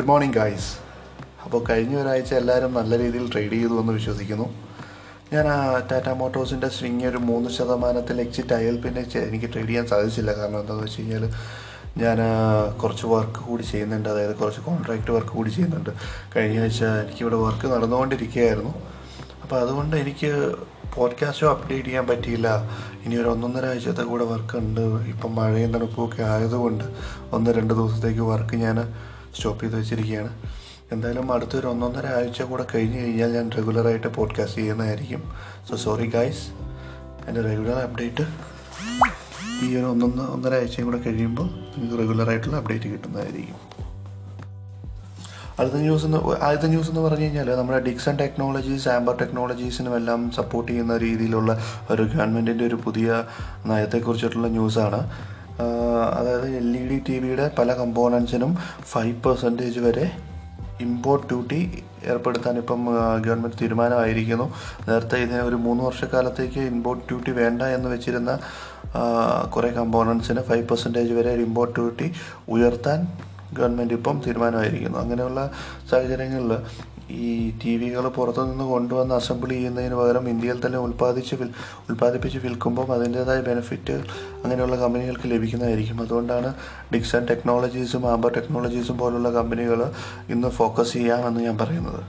Good morning guys അപ്പോൾ കഴിഞ്ഞ ഒരാഴ്ച എല്ലാവരും നല്ല രീതിയിൽ ട്രേഡ് ചെയ്തു എന്ന് വിശ്വസിക്കുന്നു. ഞാൻ ആ ടാറ്റ മോട്ടോഴ്സിന്റെ സ്വിങ് ഒരു മൂന്ന് ശതമാനത്തിൽ എക്സിറ്റ് ആയാൽ പിന്നെ എനിക്ക് ട്രേഡ് ചെയ്യാൻ സാധിച്ചില്ല. കാരണം എന്താണെന്ന് വെച്ച് കഴിഞ്ഞാൽ ഞാൻ കുറച്ച് വർക്ക് കൂടി ചെയ്യുന്നുണ്ട്. അതായത് കുറച്ച് കോൺട്രാക്റ്റ് വർക്ക് കൂടി ചെയ്യുന്നുണ്ട്. കഴിഞ്ഞ ആഴ്ച എനിക്കിവിടെ വർക്ക് നടന്നുകൊണ്ടിരിക്കുകയായിരുന്നു. അപ്പോൾ അതുകൊണ്ട് എനിക്ക് പോഡ്കാസ്റ്റോ അപ്ഡേറ്റ് ചെയ്യാൻ പറ്റിയില്ല. ഇനി ഒരു ഒന്നൊന്നര ആഴ്ചത്തെ കൂടെ വർക്ക് ഉണ്ട്. ഇപ്പം മഴയും തണുപ്പുമൊക്കെ ആയതുകൊണ്ട് ഒന്ന് രണ്ട് ദിവസത്തേക്ക് വർക്ക് ഞാൻ സ്റ്റോപ്പ് ചെയ്ത് വെച്ചിരിക്കുകയാണ്. എന്തായാലും അടുത്തൊരു ഒന്നൊന്നര ആഴ്ച കൂടെ കഴിഞ്ഞ് കഴിഞ്ഞാൽ ഞാൻ റെഗുലറായിട്ട് പോഡ്കാസ്റ്റ് ചെയ്യുന്നതായിരിക്കും. സോ സോറി ഗായ്സ് എന്റെ റെഗുലർ അപ്ഡേറ്റ് ഈ ഒരു ഒന്നൊന്ന് ഒന്നര ആഴ്ചയും കൂടെ കഴിയുമ്പോൾ നിങ്ങൾക്ക് റെഗുലറായിട്ടുള്ള അപ്ഡേറ്റ് കിട്ടുന്നതായിരിക്കും. അടുത്ത ന്യൂസ് എന്ന് ആദ്യത്തെ ന്യൂസ് എന്ന് പറഞ്ഞു കഴിഞ്ഞാൽ നമ്മുടെ ഡിക്സൺ ടെക്നോളജീസ് ആംബർ ടെക്നോളജീസിനും എല്ലാം സപ്പോർട്ട് ചെയ്യുന്ന രീതിയിലുള്ള ഒരു ഗവൺമെന്റിന്റെ ഒരു പുതിയ നയത്തെക്കുറിച്ചിട്ടുള്ള ന്യൂസാണ് അതായത് എൽ ഇ ഡി ടി വിയുടെ പല കമ്പോണൻസിനും ഫൈവ് പെർസെന്റേജ് വരെ ഇമ്പോർട്ട് ഡ്യൂട്ടി ഏർപ്പെടുത്താൻ ഇപ്പം ഗവൺമെന്റ് തീരുമാനമായിരിക്കുന്നു. നേരത്തെ ഇതിന് ഒരു മൂന്ന് വർഷക്കാലത്തേക്ക് ഇമ്പോർട്ട് ഡ്യൂട്ടി വേണ്ട എന്ന് വെച്ചിരുന്ന കുറേ കമ്പോണൻസിന് ഫൈവ് പെർസെന്റേജ് വരെ ഇമ്പോർട്ട് ഡ്യൂട്ടി ഉയർത്താൻ ഗവൺമെന്റ് ഇപ്പം തീരുമാനമായിരിക്കുന്നു. അങ്ങനെയുള്ള സാഹചര്യങ്ങളിൽ ഈ ടി വികൾ പുറത്തുനിന്ന് കൊണ്ടുവന്ന് അസംബിൾ ചെയ്യുന്നതിന് പകരം ഇന്ത്യയിൽ തന്നെ ഉൽപ്പാദിച്ച് വിൽ ഉൽപ്പാദിപ്പിച്ച് വിൽക്കുമ്പം അതിന്റേതായ ബെനിഫിറ്റ് അങ്ങനെയുള്ള കമ്പനികൾക്ക് ലഭിക്കുന്നതായിരിക്കും. അതുകൊണ്ടാണ് ഡിക്സൺ ടെക്നോളജീസും ആംബർ ടെക്നോളജീസും പോലുള്ള കമ്പനികൾ ഇന്ന് ഫോക്കസ് ചെയ്യാമെന്ന് ഞാൻ പറയുന്നത്.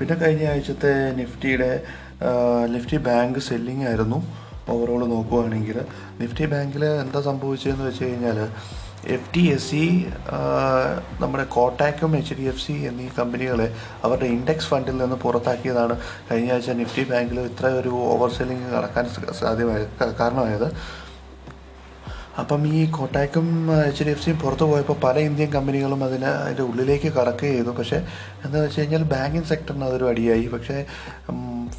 പിന്നെ കഴിഞ്ഞ ആഴ്ചത്തെ നിഫ്റ്റിയുടെ നിഫ്റ്റി ബാങ്ക് സെല്ലിംഗ് ആയിരുന്നു. ഓവറോൾ നോക്കുകയാണെങ്കിൽ നിഫ്റ്റി ബാങ്കിൽ എന്താ സംഭവിച്ചതെന്ന് വെച്ച് കഴിഞ്ഞാൽ എഫ് ടി എസ് സി നമ്മുടെ കോട്ടാക്കും എച്ച് ഡി എഫ് സി എന്നീ കമ്പനികളെ അവരുടെ ഇൻഡെക്സ് ഫണ്ടിൽ നിന്ന് പുറത്താക്കിയതാണ് കഴിഞ്ഞ ആഴ്ച നിഫ്റ്റി ബാങ്കിൽ ഇത്ര ഒരു ഓവർ സെല്ലിംഗ് നടക്കാൻ സാധ്യമായ കാരണമായത്. അപ്പം ഈ കോട്ടാക്കും എച്ച് ഡി എഫ് സിയും പുറത്തു പോയപ്പോൾ പല ഇന്ത്യൻ കമ്പനികളും അതിന് അതിന്റെ ഉള്ളിലേക്ക് കടക്കുകയും ചെയ്തു. പക്ഷേ എന്താ വെച്ച് കഴിഞ്ഞാൽ ബാങ്കിങ് സെക്ടറിന് അതൊരു അടിയായി. പക്ഷേ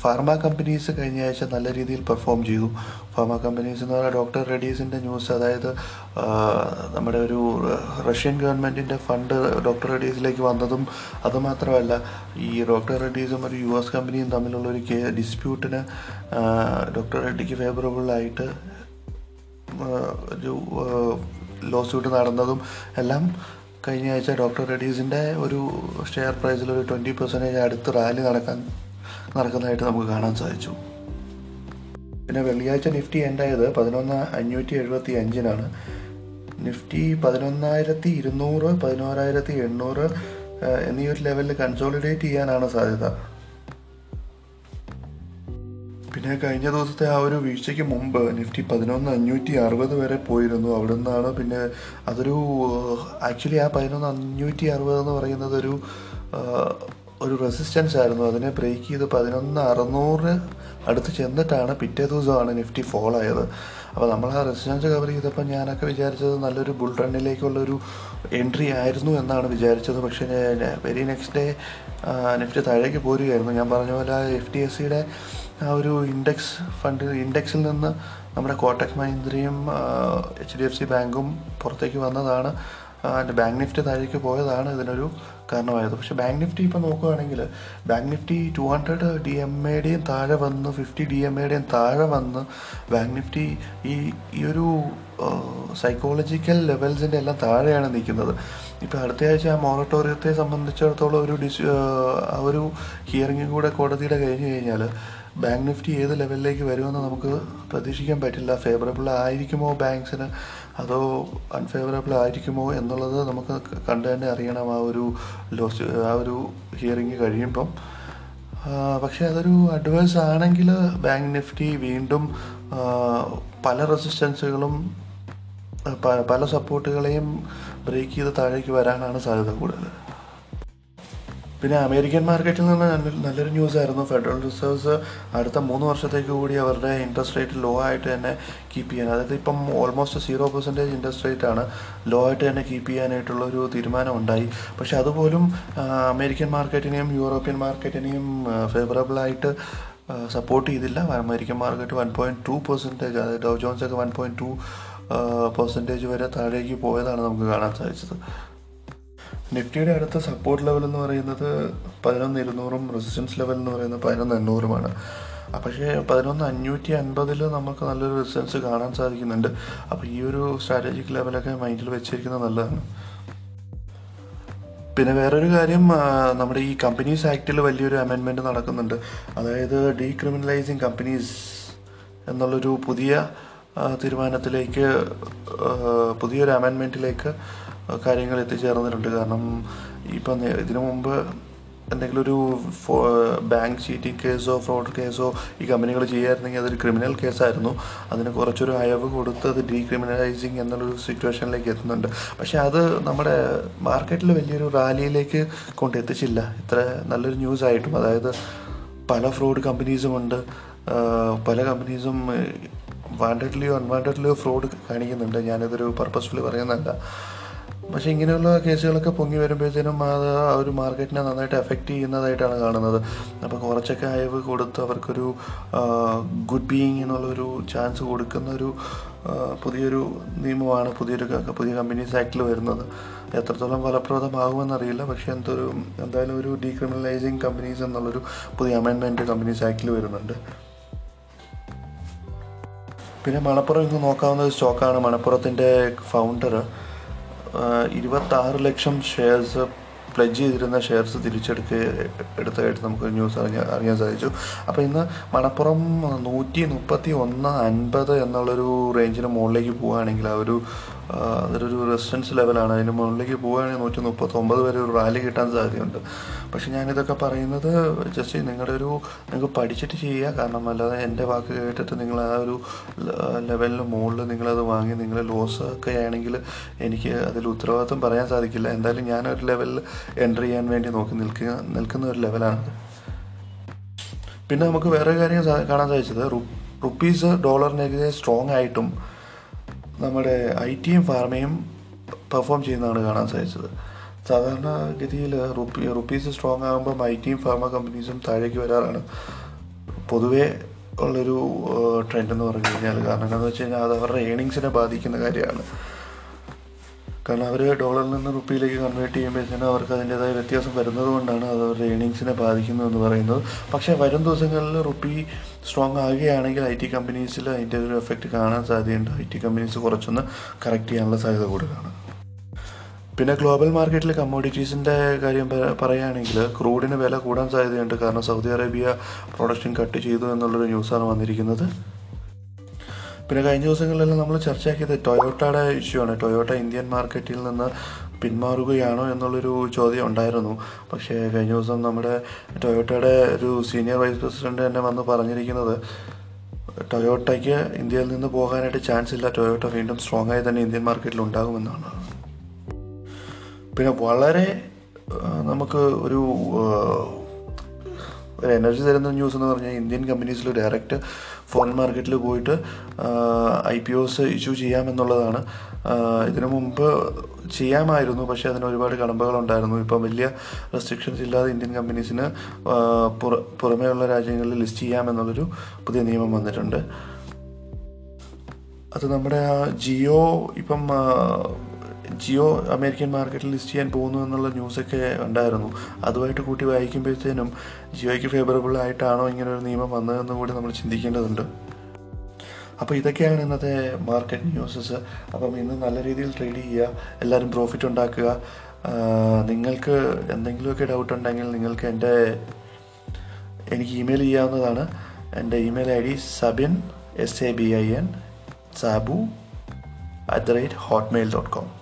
ഫാർമ കമ്പനീസ് കഴിഞ്ഞ ആഴ്ച നല്ല രീതിയിൽ പെർഫോം ചെയ്തു. ഫാർമ കമ്പനീസ് എന്ന് പറഞ്ഞാൽ ഡോക്ടർ റെഡീസിന്റെ ന്യൂസ് അതായത് നമ്മുടെ ഒരു റഷ്യൻ ഗവൺമെന്റിന്റെ ഫണ്ട് ഡോക്ടർ റെഡീസിലേക്ക് വന്നതും അതുമാത്രമല്ല ഈ ഡോക്ടർ റെഡീസും ഒരു യു എസ് കമ്പനിയും തമ്മിലുള്ള ഒരു കേ ഡിസ്പ്യൂട്ടിന് ഡോക്ടർ റെഡ്ഡിക്ക് ഫേവറബിളായിട്ട് ഒരു ലോ സ്യൂട്ട് നടന്നതും എല്ലാം കഴിഞ്ഞ ആഴ്ച ഡോക്ടർ റെഡീസിന്റെ ഒരു ഷെയർ പ്രൈസിൽ ഒരു ട്വന്റി പെർസെന്റേജ് അടുത്ത് റാലി നടക്കാൻ നടക്കുന്നതായിട്ട് നമുക്ക് കാണാൻ സാധിച്ചു. പിന്നെ വെള്ളിയാഴ്ച നിഫ്റ്റി എൻഡായത് പതിനൊന്ന് അഞ്ഞൂറ്റി എഴുപത്തി അഞ്ചിനാണ് നിഫ്റ്റി പതിനൊന്നായിരത്തി ഇരുന്നൂറ് പതിനോരായിരത്തി എണ്ണൂറ് എന്നീ ഒരു ലെവലിൽ കൺസോളിഡേറ്റ് ചെയ്യാനാണ് സാധ്യത. പിന്നെ കഴിഞ്ഞ ദിവസത്തെ ആ ഒരു വീഴ്ചയ്ക്ക് മുമ്പ് നിഫ്റ്റി പതിനൊന്ന് അഞ്ഞൂറ്റി അറുപത് വരെ പോയിരുന്നു. അവിടെ നിന്നാണ് പിന്നെ അതൊരു ആക്ച്വലി ആ പതിനൊന്ന് അഞ്ഞൂറ്റി അറുപത് എന്ന് പറയുന്നത് ഒരു ഒരു റെസിസ്റ്റൻസ് ആയിരുന്നു. അതിനെ ബ്രേക്ക് ചെയ്ത് പതിനൊന്ന് അറുന്നൂറ് അടുത്ത് ചെന്നിട്ടാണ് പിറ്റേ ദിവസമാണ് നിഫ്റ്റി ഫോൾ ആയത്. അപ്പോൾ നമ്മൾ ആ റെസിസ്റ്റൻസ് കവർ ചെയ്തപ്പോൾ ഞാനൊക്കെ വിചാരിച്ചത് നല്ലൊരു ബുൾ റണ്ണിലേക്കുള്ളൊരു എൻട്രി ആയിരുന്നു എന്നാണ് വിചാരിച്ചത്. പക്ഷേ വെരി നെക്സ്റ്റ് ഡേ നിഫ്റ്റി താഴേക്ക് പോരുകയായിരുന്നു. ഞാൻ പറഞ്ഞ പോലെ എഫ് ടി എസ് സിയുടെ ആ ഒരു ഇൻഡെക്സ് ഫണ്ട് ഇൻഡെക്സിൽ നിന്ന് നമ്മുടെ കോട്ടക് മഹീന്ദ്രയും എച്ച് ഡി എഫ് സി ബാങ്കും പുറത്തേക്ക് വന്നതാണ്. അതിന്റെ ബാങ്ക് നിഫ്റ്റി താഴേക്ക് പോയതാണ് ഇതിനൊരു കാരണമായത്. പക്ഷേ ബാങ്ക് നിഫ്റ്റി ഇപ്പോൾ നോക്കുകയാണെങ്കിൽ bank Nifty two hundred D M എയുടെയും താഴെ വന്ന് ഫിഫ്റ്റി ഡി എം എയുടെയും താഴെ വന്ന് ബാങ്ക് നിഫ്റ്റി ഈ ഈ ഒരു സൈക്കോളജിക്കൽ ലെവൽസിന്റെ എല്ലാം താഴെയാണ് നിൽക്കുന്നത്. ഇപ്പോൾ അടുത്ത ആഴ്ച ആ മൊറട്ടോറിയത്തെ സംബന്ധിച്ചിടത്തോളം ഒരു ഡിസ് ഒരു ഹിയറിംഗും കൂടെ കോടതിയുടെ കഴിഞ്ഞ് കഴിഞ്ഞാൽ ബാങ്ക് നിഫ്റ്റി ഏത് ലെവലിലേക്ക് വരുമെന്ന് നമുക്ക് പ്രതീക്ഷിക്കാൻ പറ്റില്ല. ഫേവറബിൾ ആയിരിക്കുമോ ബാങ്ക്സിന് അതോ അൺഫേവറബിൾ ആയിരിക്കുമോ എന്നുള്ളത് നമുക്ക് കണ്ടു തന്നെ അറിയണം ആ ഒരു ലോസ് ആ ഒരു ഹിയറിംഗ് കഴിയുമ്പം. പക്ഷേ അതൊരു അഡ്വൈസ് ആണെങ്കിൽ ബാങ്ക് നിഫ്റ്റി വീണ്ടും പല റെസിസ്റ്റൻസുകളും പല സപ്പോർട്ടുകളെയും ബ്രേക്ക് ചെയ്ത് താഴേക്ക് വരാനാണ് സാധ്യത കൂടുതൽ. പിന്നെ അമേരിക്കൻ മാർക്കറ്റിൽ നിന്ന് നല്ലൊരു ന്യൂസ് ആയിരുന്നു. ഫെഡറൽ റിസർവ്സ് അടുത്ത മൂന്ന് വർഷത്തേക്ക് കൂടി അവരുടെ ഇൻട്രസ്റ്റ് റേറ്റ് ലോ ആയിട്ട് തന്നെ കീപ്പ് ചെയ്യാൻ അതായത് ഇപ്പം almost zero percentage interest rate ആണ് ലോ ആയിട്ട് തന്നെ കീപ്പ് ചെയ്യാനായിട്ടുള്ള ഒരു തീരുമാനം ഉണ്ടായി. പക്ഷെ അതുപോലും അമേരിക്കൻ മാർക്കറ്റിനെയും യൂറോപ്യൻ മാർക്കറ്റിനെയും ഫേവറബിൾ ആയിട്ട് സപ്പോർട്ട് ചെയ്തില്ല. American market one point two percentage അതായത് ഡോ ജോൺസ് ഒക്കെ വൺ പോയിന്റ് ടു പെർസെന്റേജ് വരെ താഴേക്ക് പോയതാണ് നമുക്ക് കാണാൻ സാധിച്ചത്. നിഫ്റ്റിയുടെ അടുത്ത സപ്പോർട്ട് ലെവൽ എന്ന് പറയുന്നത് പതിനൊന്ന് ഇരുന്നൂറും റെസിസ്റ്റൻസ് ലെവൽ എന്ന് പറയുന്നത് പതിനൊന്ന് എണ്ണൂറുമാണ്. പക്ഷേ പതിനൊന്ന് അഞ്ഞൂറ്റി അൻപതിൽ നമുക്ക് നല്ലൊരു റെസിസ്റ്റൻസ് കാണാൻ സാധിക്കുന്നുണ്ട്. അപ്പോൾ ഈ ഒരു സ്ട്രാറ്റജിക് ലെവലൊക്കെ മൈൻഡിൽ വെച്ചിരിക്കുന്നത് നല്ലതാണ്. പിന്നെ വേറൊരു കാര്യം നമ്മുടെ ഈ കമ്പനീസ് ആക്റ്റിൽ വലിയൊരു അമെൻമെന്റ് നടക്കുന്നുണ്ട്. അതായത് ഡീക്രിമിനലൈസിങ് കമ്പനീസ് എന്നുള്ളൊരു പുതിയ തീരുമാനത്തിലേക്ക് പുതിയൊരു അമെൻമെന്റിലേക്ക് കാര്യങ്ങൾ എത്തിച്ചേർന്നിട്ടുണ്ട്. കാരണം ഇപ്പം ഇതിനു മുമ്പ് എന്തെങ്കിലും ഒരു ബാങ്ക് ചീറ്റിംഗ് കേസോ ഫ്രോഡ് കേസോ ഈ കമ്പനികൾ ചെയ്യായിരുന്നെങ്കിൽ അതൊരു ക്രിമിനൽ കേസായിരുന്നു അതിന് കുറച്ചൊരു അയവ് കൊടുത്ത് അത് ഡീക്രിമിനലൈസിങ് എന്നുള്ളൊരു സിറ്റുവേഷനിലേക്ക് എത്തുന്നുണ്ട്. പക്ഷേ അത് നമ്മുടെ മാർക്കറ്റിൽ വലിയൊരു റാലിയിലേക്ക് കൊണ്ടെത്തിച്ചില്ല. ഇത്ര നല്ലൊരു ന്യൂസ് ആയിട്ടും അതായത് പല ഫ്രോഡ് കമ്പനീസും ഉണ്ട്. പല കമ്പനീസും വാണ്ടഡ്ലിയോ അൺവാണ്ടഡ്ലിയോ ഫ്രോഡ് കാണിക്കുന്നുണ്ട്. ഞാനിതൊരു പർപ്പസ്ഫുള്ളി പറയുന്നതല്ല. പക്ഷേ ഇങ്ങനെയുള്ള കേസുകളൊക്കെ പൊങ്ങി വരുമ്പോഴത്തേനും അത് ആ ഒരു മാർക്കറ്റിനെ നന്നായിട്ട് എഫക്റ്റ് ചെയ്യുന്നതായിട്ടാണ് കാണുന്നത്. അപ്പോൾ കുറച്ചൊക്കെ അയവ് കൊടുത്ത് അവർക്കൊരു ഗുഡ് ബീയിങ് എന്നുള്ളൊരു ചാൻസ് കൊടുക്കുന്ന ഒരു പുതിയൊരു നിയമമാണ് പുതിയൊരു പുതിയ കമ്പനീസ് ആക്ടിൽ വരുന്നത്. എത്രത്തോളം ഫലപ്രദമാകുമെന്നറിയില്ല. പക്ഷേ എന്തൊരു എന്തായാലും ഒരു ഡീക്രിമിനലൈസിങ് കമ്പനീസ് എന്നുള്ളൊരു പുതിയ അമെൻമെന്റ് കമ്പനീസ് ആക്ടിൽ വരുന്നുണ്ട്. പിന്നെ മണപ്പുറം ഇന്ന് നോക്കാവുന്ന ഒരു സ്റ്റോക്കാണ് മണപ്പുറത്തിന്റെ ഫൗണ്ടർ ഇരുപത്താറ് ലക്ഷം ഷെയർസ് പ്ലജ് ചെയ്തിരുന്ന ഷെയർസ് തിരിച്ചെടുക്ക എടുത്തതായിട്ട് നമുക്ക് ന്യൂസ് അറിഞ്ഞ അറിയാൻ സാധിച്ചു. അപ്പോൾ ഇന്ന് മണപ്പുറം നൂറ്റി മുപ്പത്തി ഒന്ന് അൻപത് എന്നുള്ളൊരു റേഞ്ചിന് മുകളിലേക്ക് പോവുകയാണെങ്കിൽ ആ ഒരു അതൊരു റെസിസ്റ്റൻസ് ലെവലാണ് അതിന് മുകളിലേക്ക് പോവുകയാണെങ്കിൽ നൂറ്റി മുപ്പത്തൊമ്പത് വരെ ഒരു റാലി കിട്ടാൻ സാധ്യതയുണ്ട്. പക്ഷെ ഞാനിതൊക്കെ പറയുന്നത് ജസ്റ്റ് നിങ്ങളുടെ ഒരു നിങ്ങൾക്ക് പഠിച്ചിട്ട് ചെയ്യുക. കാരണം അല്ലാതെ എന്റെ വാക്ക് കേട്ടിട്ട് നിങ്ങൾ ആ ഒരു ലെവലിന് മുകളിൽ നിങ്ങളത് വാങ്ങി നിങ്ങൾ ലോസ് ഒക്കെ ആണെങ്കിൽ എനിക്ക് അതിൽ ഉത്തരവാദിത്വം പറയാൻ സാധിക്കില്ല. എന്തായാലും ഞാനൊരു ലെവലിൽ എന്റർ ചെയ്യാൻ വേണ്ടി നോക്കി നിൽക്കുക നിൽക്കുന്ന ഒരു ലെവലാണ് പിന്നെ നമുക്ക് വേറെ കാര്യം കാണാൻ സാധിച്ചത്. റുപ്പീസ് ഡോളറിനെതിരെ സ്ട്രോങ് ആയിട്ടും നമ്മുടെ ഐ ടിയും ഫാർമയും പെർഫോം ചെയ്യുന്നതാണ് കാണാൻ സാധിച്ചത്. സാധാരണ ഗതിയിൽ റുപ്പി റുപ്പീസ് സ്ട്രോങ് ആകുമ്പം ഐ ടിയും ഫാർമ കമ്പനീസും താഴേക്ക് വരാറാണ്. പൊതുവേ ഉള്ളൊരു ട്രെൻഡ് എന്ന് പറഞ്ഞു കഴിഞ്ഞാൽ കാരണം എന്താണെന്ന് വെച്ച് കഴിഞ്ഞാൽ അത് അവരുടെ ഏണിങ്സിനെ ബാധിക്കുന്ന കാര്യമാണ്. കാരണം അവർ ഡോളറിൽ നിന്ന് റുപ്പിയിലേക്ക് കൺവേർട്ട് ചെയ്യുമ്പോഴത്തേനും അവർക്ക് അതിന്റെതായ വ്യത്യാസം വരുന്നത് കൊണ്ടാണ് അത് അവരുടെ ഏണിങ്സിനെ ബാധിക്കുന്നു എന്ന് പറയുന്നത്. പക്ഷേ വരും ദിവസങ്ങളിൽ റുപ്പി സ്ട്രോങ് ആകുകയാണെങ്കിൽ ഐ ടി കമ്പനീസിൽ അതിന്റെ ഒരു എഫക്റ്റ് കാണാൻ സാധ്യതയുണ്ട്. ഐ ടി കമ്പനീസ് കുറച്ചൊന്ന് കറക്റ്റ് ചെയ്യാനുള്ള സാധ്യത കൂടുതലാണ്. പിന്നെ ഗ്ലോബൽ മാർക്കറ്റിലെ കമ്മോഡിറ്റീസിന്റെ കാര്യം പറയുകയാണെങ്കിൽ ക്രൂഡിന് വില കൂടാൻ സാധ്യതയുണ്ട്. കാരണം സൗദി അറേബ്യ പ്രൊഡക്ഷൻ കട്ട് ചെയ്തു എന്നുള്ളൊരു ന്യൂസാണ് വന്നിരിക്കുന്നത്. പിന്നെ കഴിഞ്ഞ ദിവസങ്ങളിലെല്ലാം നമ്മൾ ചർച്ചയാക്കിയത് ടൊയോട്ടയുടെ ഇഷ്യൂ ആണ്. ടൊയോട്ട ഇന്ത്യൻ മാർക്കറ്റിൽ നിന്ന് പിന്മാറുകയാണോ എന്നുള്ളൊരു ചോദ്യം ഉണ്ടായിരുന്നു. പക്ഷേ കഴിഞ്ഞ ദിവസം നമ്മുടെ ടൊയോട്ടയുടെ ഒരു സീനിയർ വൈസ് പ്രസിഡന്റ് തന്നെ വന്ന് പറഞ്ഞിരിക്കുന്നത് ടൊയോട്ടയ്ക്ക് ഇന്ത്യയിൽ നിന്ന് പോകാനായിട്ട് ചാൻസ് ഇല്ല. ടൊയോട്ട വീണ്ടും സ്ട്രോങ് ആയി തന്നെ ഇന്ത്യൻ മാർക്കറ്റിൽ ഉണ്ടാകുമെന്നാണ്. പിന്നെ വളരെ നമുക്ക് ഒരു ഒരു എനർജി തരുന്ന ന്യൂസ് എന്ന് പറഞ്ഞാൽ ഇന്ത്യൻ കമ്പനീസിൽ ഡയറക്റ്റ് ഫോൺ മാർക്കറ്റിൽ പോയിട്ട് ഐ പി ഒസ് ഇഷ്യൂ ചെയ്യാമെന്നുള്ളതാണ്. ഇതിനു മുമ്പ് ചെയ്യാമായിരുന്നു പക്ഷേ അതിന് ഒരുപാട് കടമ്പകളുണ്ടായിരുന്നു ഇപ്പം വലിയ റെസ്ട്രിക്ഷൻസ് ഇല്ലാതെ ഇന്ത്യൻ കമ്പനീസിന് പുറമേയുള്ള രാജ്യങ്ങളിൽ ലിസ്റ്റ് ചെയ്യാമെന്നുള്ളൊരു പുതിയ നിയമം വന്നിട്ടുണ്ട്. അത് നമ്മുടെ ജിയോ ഇപ്പം ജിയോ അമേരിക്കൻ മാർക്കറ്റിൽ ലിസ്റ്റ് ചെയ്യാൻ പോകുന്നു എന്നുള്ള ന്യൂസൊക്കെ ഉണ്ടായിരുന്നു. അതുമായിട്ട് കൂട്ടി വായിക്കുമ്പോഴത്തേനും ജിയോയ്ക്ക് ഫേവറബിൾ ആയിട്ടാണോ ഇങ്ങനെ ഒരു നിയമം വന്നതെന്ന് കൂടി നമ്മൾ ചിന്തിക്കേണ്ടതുണ്ട്. അപ്പോൾ ഇതൊക്കെയാണ് ഇന്നത്തെ മാർക്കറ്റ് ന്യൂസസ് അപ്പം ഇന്ന് നല്ല രീതിയിൽ ട്രേഡ് ചെയ്യുക എല്ലാവരും പ്രോഫിറ്റ് ഉണ്ടാക്കുക. നിങ്ങൾക്ക് എന്തെങ്കിലുമൊക്കെ ഡൗട്ട് ഉണ്ടെങ്കിൽ നിങ്ങൾക്ക് എന്റെ എനിക്ക് ഇമെയിൽ ചെയ്യാവുന്നതാണ്. എന്റെ email I D Sabin S A B I N Sabu at the rate Hotmail dot com